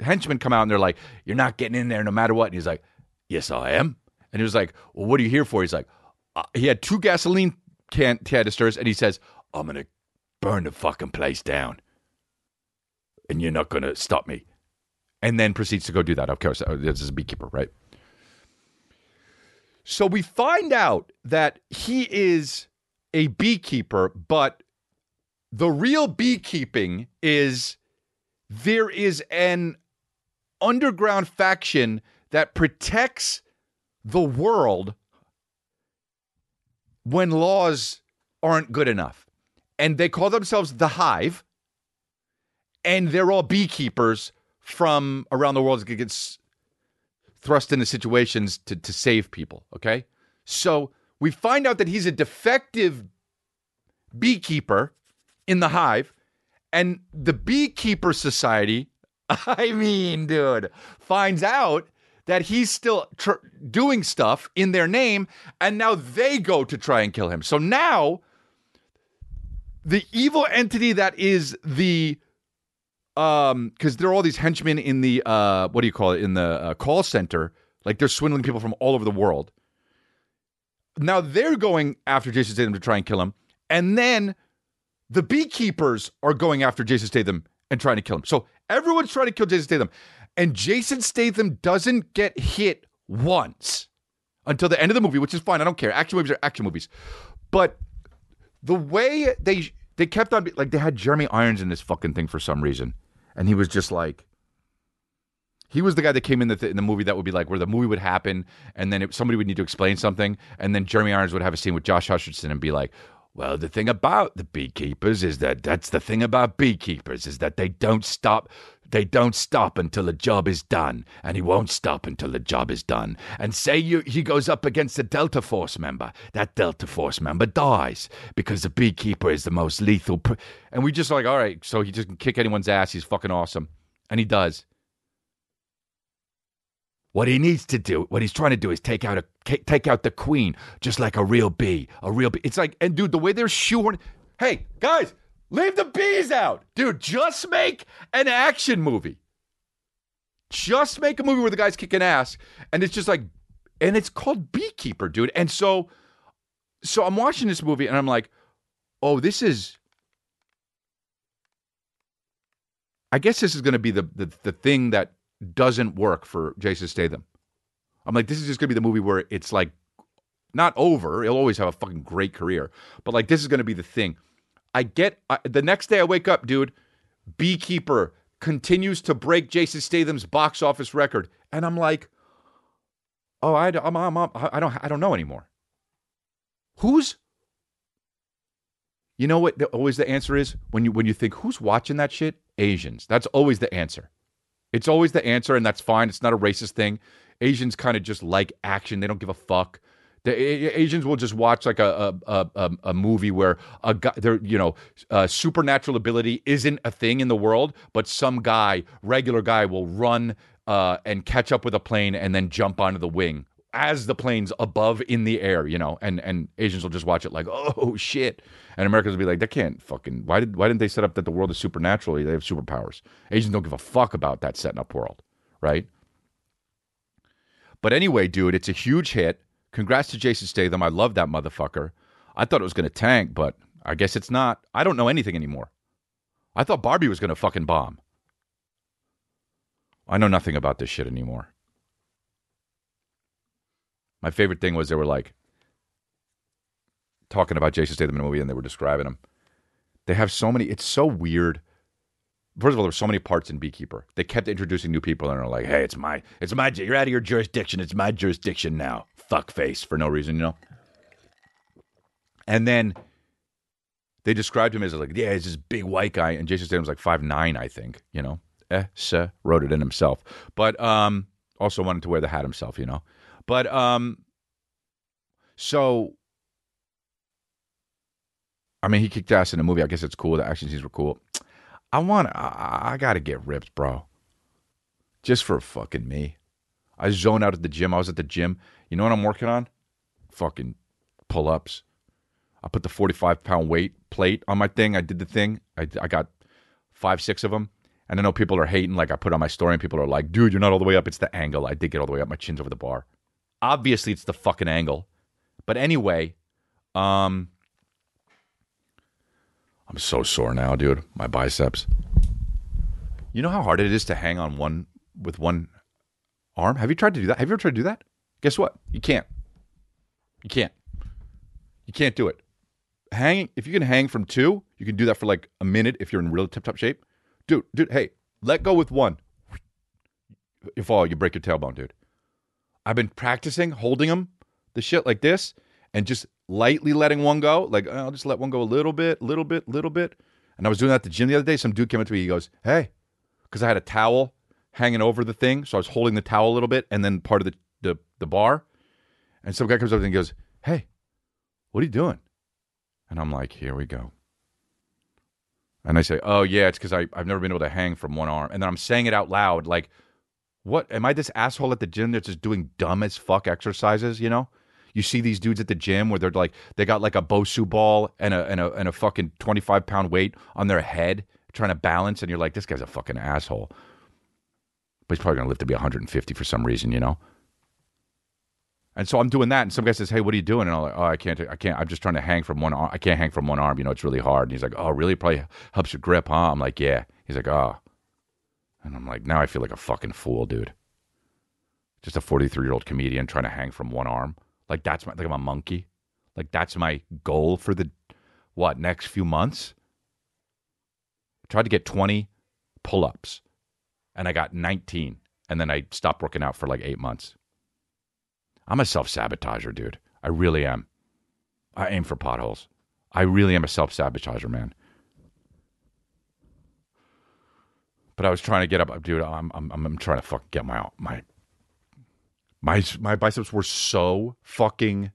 [SPEAKER 2] henchmen come out, and they're like, "You're not getting in there, no matter what." And he's like, "Yes, I am." And he was like, "Well, what are you here for?" He's like, uh, "He had two gasoline can canisters, and he says, "I'm gonna burn the fucking place down, and you're not gonna stop me." And then proceeds to go do that. Of course, uh, this is a beekeeper, right? So we find out that he is a beekeeper, but the real beekeeping is there is an underground faction that protects the world when laws aren't good enough. And they call themselves the Hive, and they're all beekeepers from around the world that gets thrust into situations to, to save people. Okay. So we find out that he's a defective beekeeper in the hive, and the beekeeper society, *laughs* I mean, dude, finds out that he's still tr- doing stuff in their name, and now they go to try and kill him. So now the evil entity that is the um because there are all these henchmen in the uh what do you call it in the uh, call center like they're swindling people from all over the world now they're going after jason statham to try and kill him and then the beekeepers are going after jason statham and trying to kill him so everyone's trying to kill jason statham and jason statham doesn't get hit once until the end of the movie which is fine. I don't care. Action movies are action movies. But the way they they kept on like they had jeremy irons in this fucking thing for some reason and he was just like he was the guy that came in the, th- in the movie that would be like where the movie would happen and then it, somebody would need to explain something and then jeremy irons would have a scene with josh hutcherson and be like well the thing about the beekeepers is that that's the thing about beekeepers is that they don't stop they don't stop until the job is done and he won't stop until the job is done. And say you, he goes up against a delta force member that delta force member dies because the beekeeper is the most lethal pr- and we just like all right so he just can kick anyone's ass he's fucking awesome. And he does what he needs to do, what he's trying to do, is take out a take out the queen, just like a real bee, a real bee. It's like, and dude, the way they're shoehorning. Hey guys, leave the bees out, dude. Just make an action movie. Just make a movie where the guy's kicking ass, and it's just like, and it's called Beekeeper, dude. And so, so I'm watching this movie, and I'm like, oh, this is. I guess this is going to be the, the the thing that doesn't work for Jason Statham. I'm like, this is just gonna be the movie where it's like not over. He'll always have a fucking great career, but like this is gonna be the thing. I get I, the next day I wake up, dude. Beekeeper continues to break Jason Statham's box office record, and I'm like, oh, I, I'm, I'm, I'm, I don't, I don't know anymore. Who's you know what? The, always the answer is when you when you think who's watching that shit? Asians. That's always the answer. It's always the answer, and that's fine. It's not a racist thing. Asians kind of just like action. They don't give a fuck. The A- Asians will just watch like a a, a, a movie where a guy, there, you know, uh, supernatural ability isn't a thing in the world, but some guy, regular guy, will run uh, and catch up with a plane and then jump onto the wing as the plane's above in the air, you know, and and Asians will just watch it like, *laughs* oh shit, and Americans will be like, they can't fucking. Why did why didn't they set up that the world is supernatural? They have superpowers. Asians don't give a fuck about that setting up world, right? But anyway, dude, it's a huge hit. Congrats to Jason Statham. I love that motherfucker. I thought it was to tank, but I guess it's not. I don't know anything anymore. I thought Barbie was to fucking bomb. I know nothing about this shit anymore. My favorite thing was they were like talking about Jason Statham in the movie and they were describing him. They have so many, it's so weird. First of all, there's so many parts in Beekeeper. They kept introducing new people and are like, hey, it's my, it's my, you're out of your jurisdiction. It's my jurisdiction now. Fuck face for no reason, you know? And then they described him as like, yeah, he's this big white guy. And Jason Statham's like five nine, I think, you know? Eh, sir, wrote it in himself. But um, also wanted to wear the hat himself, you know? But um, so I mean, he kicked ass in the movie. I guess it's cool. The action scenes were cool. I want. I, I got to get ripped, bro. Just for fucking me. I zoned out at the gym. I was at the gym. You know what I'm working on? Fucking pull ups. I put the 45 pound weight plate on my thing. I did the thing. I, I got five, six of them. And I know people are hating. Like I put on my story, and people are like, "Dude, you're not all the way up. It's the angle." I did get all the way up. My chin's over the bar. Obviously, it's the fucking angle. But anyway, um, I'm so sore now, dude. My biceps. You know how hard it is to hang on one with one arm? Have you tried to do that? Have you ever tried to do that? Guess what? You can't. You can't. You can't do it. Hanging if you can hang from two, you can do that for like a minute if you're in real tip top shape. Dude, dude, hey, let go with one. You fall, you break your tailbone, dude. I've been practicing holding them, the shit like this, and just lightly letting one go. Like, oh, I'll just let one go a little bit, little bit, little bit. And I was doing that at the gym the other day. Some dude came up to me. He goes, Hey, because I had a towel hanging over the thing. So I was holding the towel a little bit and then part of the, the, the bar. And some guy comes up and goes, Hey, what are you doing? And I'm like, Here we go. And I say, Oh, yeah, it's because I've never been able to hang from one arm. And then I'm saying it out loud, like, what am I this asshole at the gym that's just doing dumb as fuck exercises, you know? You see these dudes at the gym where they're like they got like a Bosu ball and a and a and a fucking twenty five pound weight on their head trying to balance, and you're like, this guy's a fucking asshole. But he's probably gonna live to be 150 for some reason, you know. And so I'm doing that, and some guy says, "Hey, what are you doing?" And I'm like, "Oh, I can't. I can't. I'm just trying to hang from one arm. I can't hang from one arm. You know, it's really hard." And he's like, "Oh, really? Probably helps your grip, huh?" I'm like, "Yeah." He's like, "Oh," and I'm like, "Now I feel like a fucking fool, dude." Just a 43 year old comedian trying to hang from one arm. Like that's my like I'm a monkey. Like that's my goal for the what next few months. I Tried to get 20 pull-ups, and I got 19, and then I stopped working out for like eight months. I'm a self-sabotager, dude. I really am. I aim for potholes. I really am a self-sabotager, man. But I was trying to get up, dude. I'm I'm I'm trying to fuck get my my my my biceps were so fucking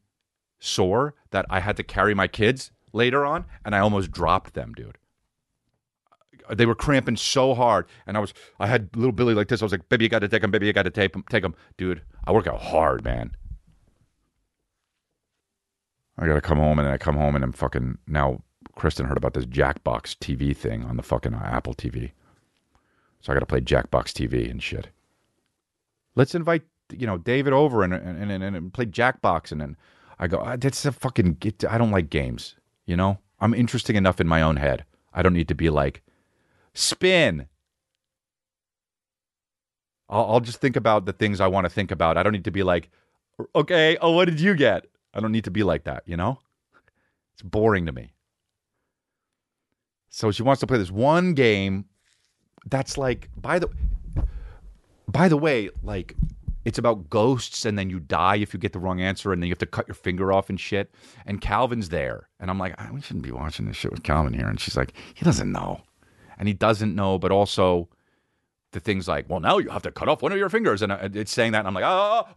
[SPEAKER 2] sore that I had to carry my kids later on, and I almost dropped them, dude. They were cramping so hard, and I was I had little Billy like this. I was like, "Baby, you got to take them. Baby, you got to take them. Take them, dude." I work out hard, man. I gotta come home, and I come home, and I'm fucking now. Kristen heard about this Jackbox TV thing on the fucking uh, Apple TV, so I gotta play Jackbox TV and shit. Let's invite you know David over and and and, and play Jackbox and then I go ah, that's a fucking I don't like games you know? I'm interesting enough in my own head. I don't need to be like spin. I'll, I'll just think about the things I want to think about. I don't need to be like okay oh what did you get? I don't need to be like that you know? It's boring to me. So she wants to play this one game that's like by the by the way like it's about ghosts and then you die if you get the wrong answer and then you have to cut your finger off and shit. And Calvin's there. And I'm like, we shouldn't be watching this shit with Calvin here. And she's like, he doesn't know. And he doesn't know, but also the things like, well, now you have to cut off one of your fingers. And it's saying that. And I'm like, oh,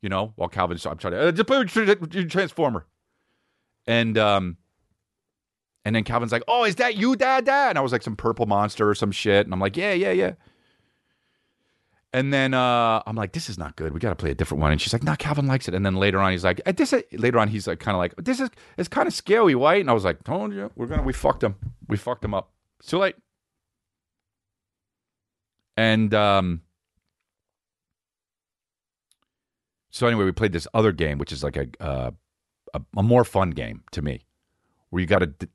[SPEAKER 2] you know, while Calvin's, I'm trying to, transformer. And, um, and then Calvin's like, "Oh, is that you, Dad, Dad?" And I was like, "Some purple monster or some shit." And I'm like, "Yeah, yeah, yeah." And then uh, I'm like, this is not good. We got to play a different one. And she's like, no, Calvin likes it. And then later on, he's like, this. Is, later on, he's like, kind of like, this is it's kind of scary, white. And I was like, told you, we're gonna, we fucked him, we fucked him up. It's too late. And um, so anyway, we played this other game, which is like a uh, a, a more fun game to me, where you got to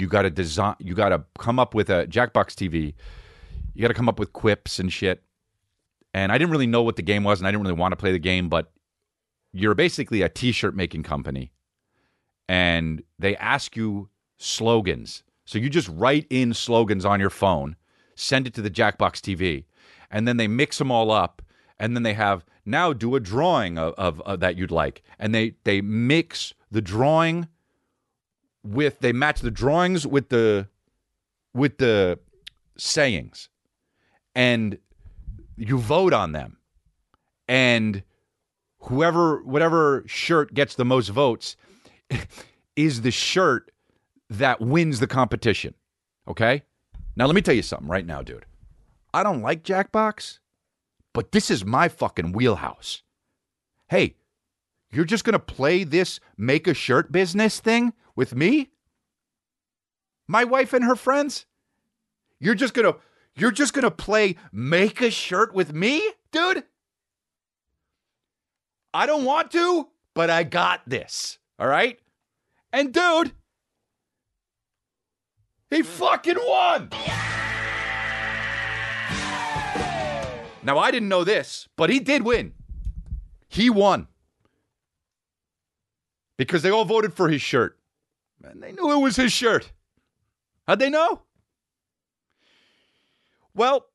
[SPEAKER 2] you got to design, you got to come up with a Jackbox TV. You got to come up with quips and shit and I didn't really know what the game was, and I didn't really want to play the game, but you're basically a t-shirt making company, and they ask you slogans. So you just write in slogans on your phone, send it to the Jackbox TV, and then they mix them all up, and then they have now do a drawing of, of, of that you'd like, and they they mix the drawing with they match the drawings with the with the sayings. And you vote on them. And whoever whatever shirt gets the most votes *laughs* is the shirt that wins the competition. Okay? Now let me tell you something right now dude. I don't like jackbox but this is my fucking wheelhouse. Hey you're just going to play this make a shirt business thing with me my wife and her friends you're just going to you're just going to play make a shirt with me, dude? I don't want to, but I got this. All right? And dude, he fucking won. Now I didn't know this, but he did win. He won. Because they all voted for his shirt. And they knew it was his shirt. How'd they know? Well,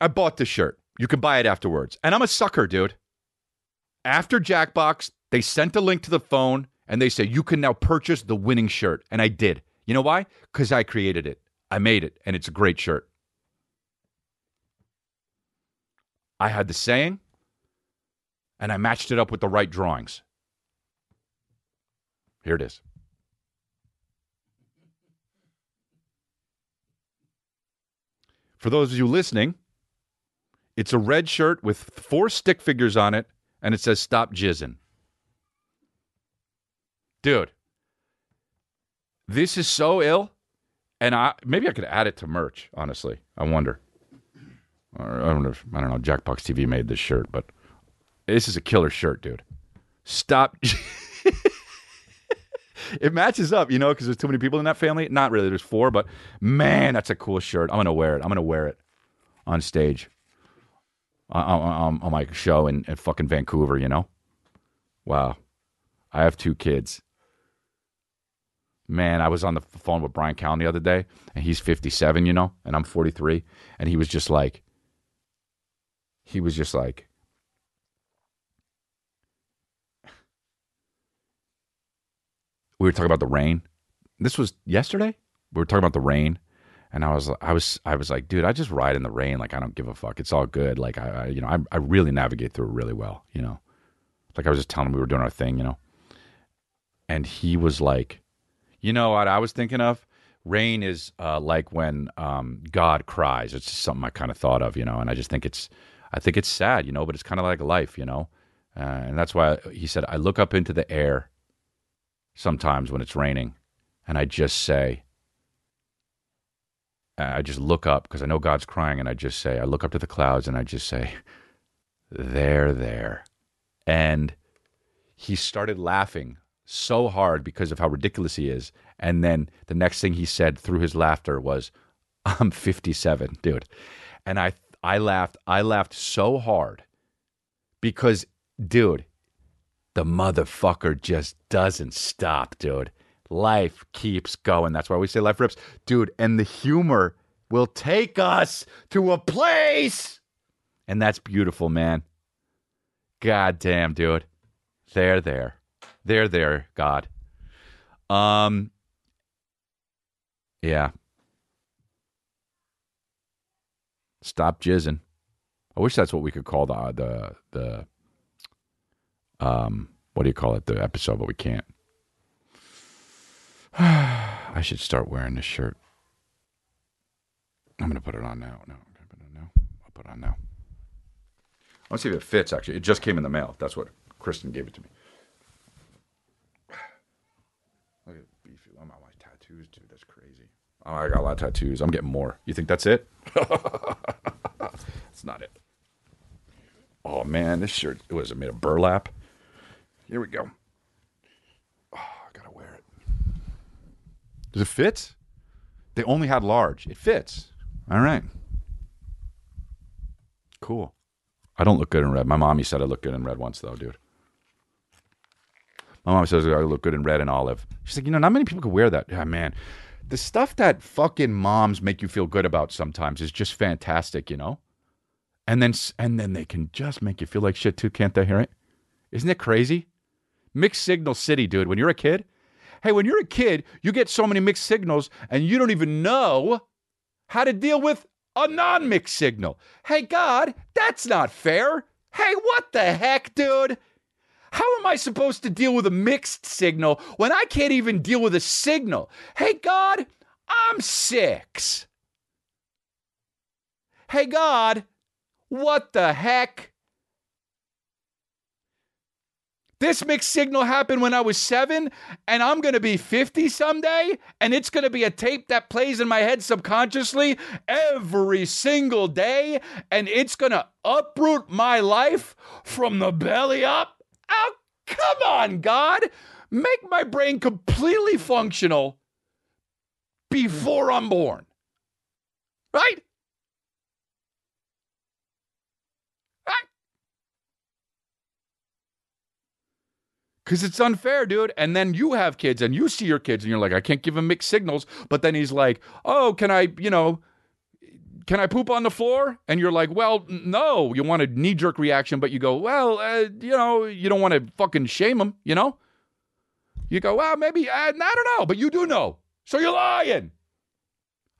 [SPEAKER 2] I bought the shirt. You can buy it afterwards. And I'm a sucker, dude. After Jackbox, they sent a link to the phone and they said, you can now purchase the winning shirt. And I did. You know why? Because I created it. I made it, and it's a great shirt. I had the saying, and I matched it up with the right drawings. Here it is. For those of you listening, it's a red shirt with four stick figures on it, and it says "Stop jizzing." Dude, this is so ill, and I maybe I could add it to merch. Honestly, I wonder. Or I don't know. If, I don't know. Jackbox TV made this shirt, but this is a killer shirt, dude. Stop. *laughs* it matches up, you know, because there's too many people in that family. Not really. There's four, but man, that's a cool shirt. I'm gonna wear it. I'm gonna wear it on stage on, on, on my show in, in fucking Vancouver. You know, wow. I have two kids. Man, I was on the phone with Bryan Callen the other day, and he's 57, you know, and I'm 43, and he was just like, he was just like, we were talking about the rain. This was yesterday. We were talking about the rain, and I was, I was, I was like, dude, I just ride in the rain. Like I don't give a fuck. It's all good. Like I, I you know, I, I really navigate through it really well. You know, like I was just telling him we were doing our thing. You know, and he was like, you know what I was thinking of? Rain is uh, like when um, God cries. It's just something I kind of thought of, you know, and I just think it's, I think it's sad, you know, but it's kind of like life, you know, uh, and that's why he said I look up into the air sometimes when it's raining, and I just say, I just look up because I know God's crying, and I just say, I look up to the clouds, and I just say, there, there, and he started laughing so hard because of how ridiculous he is. And then the next thing he said through his laughter was, "I'm 57, dude." And I I laughed. I laughed so hard because dude, the motherfucker just doesn't stop, dude. Life keeps going. That's why we say life rips. Dude, and the humor will take us to a place. And that's beautiful, man. God damn, dude. There, there. There, there, God. Um, yeah. Stop jizzing. I wish that's what we could call the the the um what do you call it the episode, but we can't. *sighs* I should start wearing this shirt. I'm gonna put it on now. No, I'm gonna put it on now. I'll put it on now. Let's see if it fits. Actually, it just came in the mail. That's what Kristen gave it to me. *sighs* Look at beefy. Oh, my, my tattoos, dude. That's crazy. Oh, I got a lot of tattoos. I'm getting more. You think that's it? *laughs* That's not it. Oh man, this shirt was it made of burlap? Here we go. Oh, I gotta wear it. Does it fit? They only had large. It fits. All right. Cool. I don't look good in red. My mommy said I look good in red once, though, dude. My mom says I look good in red and olive. She's like, you know, not many people could wear that. Yeah, man. The stuff that fucking moms make you feel good about sometimes is just fantastic, you know. And then and then they can just make you feel like shit too, can't they? Hear it? Isn't it crazy? Mixed signal city, dude. When you're a kid, hey, when you're a kid, you get so many mixed signals, and you don't even know how to deal with a non-mixed signal. Hey, God, that's not fair. Hey, what the heck, dude? How am I supposed to deal with a mixed signal when I can't even deal with a signal? Hey, God, I'm six. Hey, God, what the heck? This mixed signal happened when I was seven, and I'm going to be 50 someday, and it's going to be a tape that plays in my head subconsciously every single day, and it's going to uproot my life from the belly up. Oh, come on, God. Make my brain completely functional before I'm born. Right? Right? Because it's unfair, dude. And then you have kids and you see your kids and you're like, I can't give him mixed signals. But then he's like, oh, can I, you know, can I poop on the floor? And you're like, well, no. You want a knee jerk reaction, but you go, well, uh, you know, you don't want to fucking shame him, you know? You go, well, maybe, uh, I don't know, but you do know. So you're lying.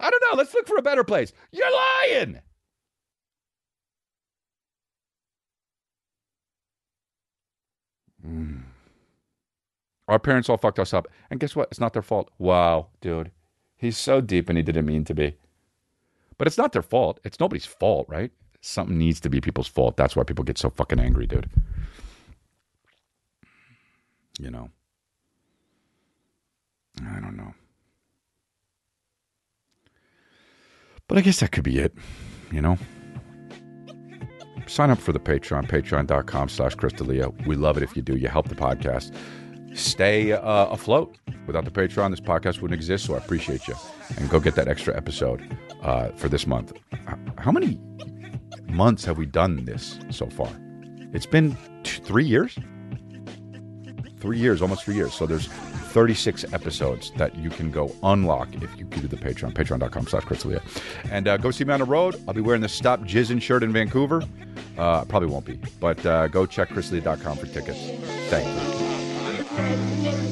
[SPEAKER 2] I don't know. Let's look for a better place. You're lying. Our parents all fucked us up. And guess what? It's not their fault. Wow, dude. He's so deep and he didn't mean to be. But it's not their fault. It's nobody's fault, right? Something needs to be people's fault. That's why people get so fucking angry, dude. You know. I don't know. But I guess that could be it, you know? Sign up for the Patreon, patreon.com slash chrisdelia. We love it if you do. You help the podcast stay uh, afloat. Without the Patreon, this podcast wouldn't exist, so I appreciate you. And go get that extra episode uh, for this month. How many months have we done this so far? It's been three years? Three years, almost three years. So there's 36 episodes that you can go unlock if you do the Patreon, patreon.com slash chrisdelia. And uh, go see me on the road. I'll be wearing the Stop Jizzin shirt in Vancouver. Uh, probably won't be, but uh, go check chrisdelia.com for tickets. Thank you.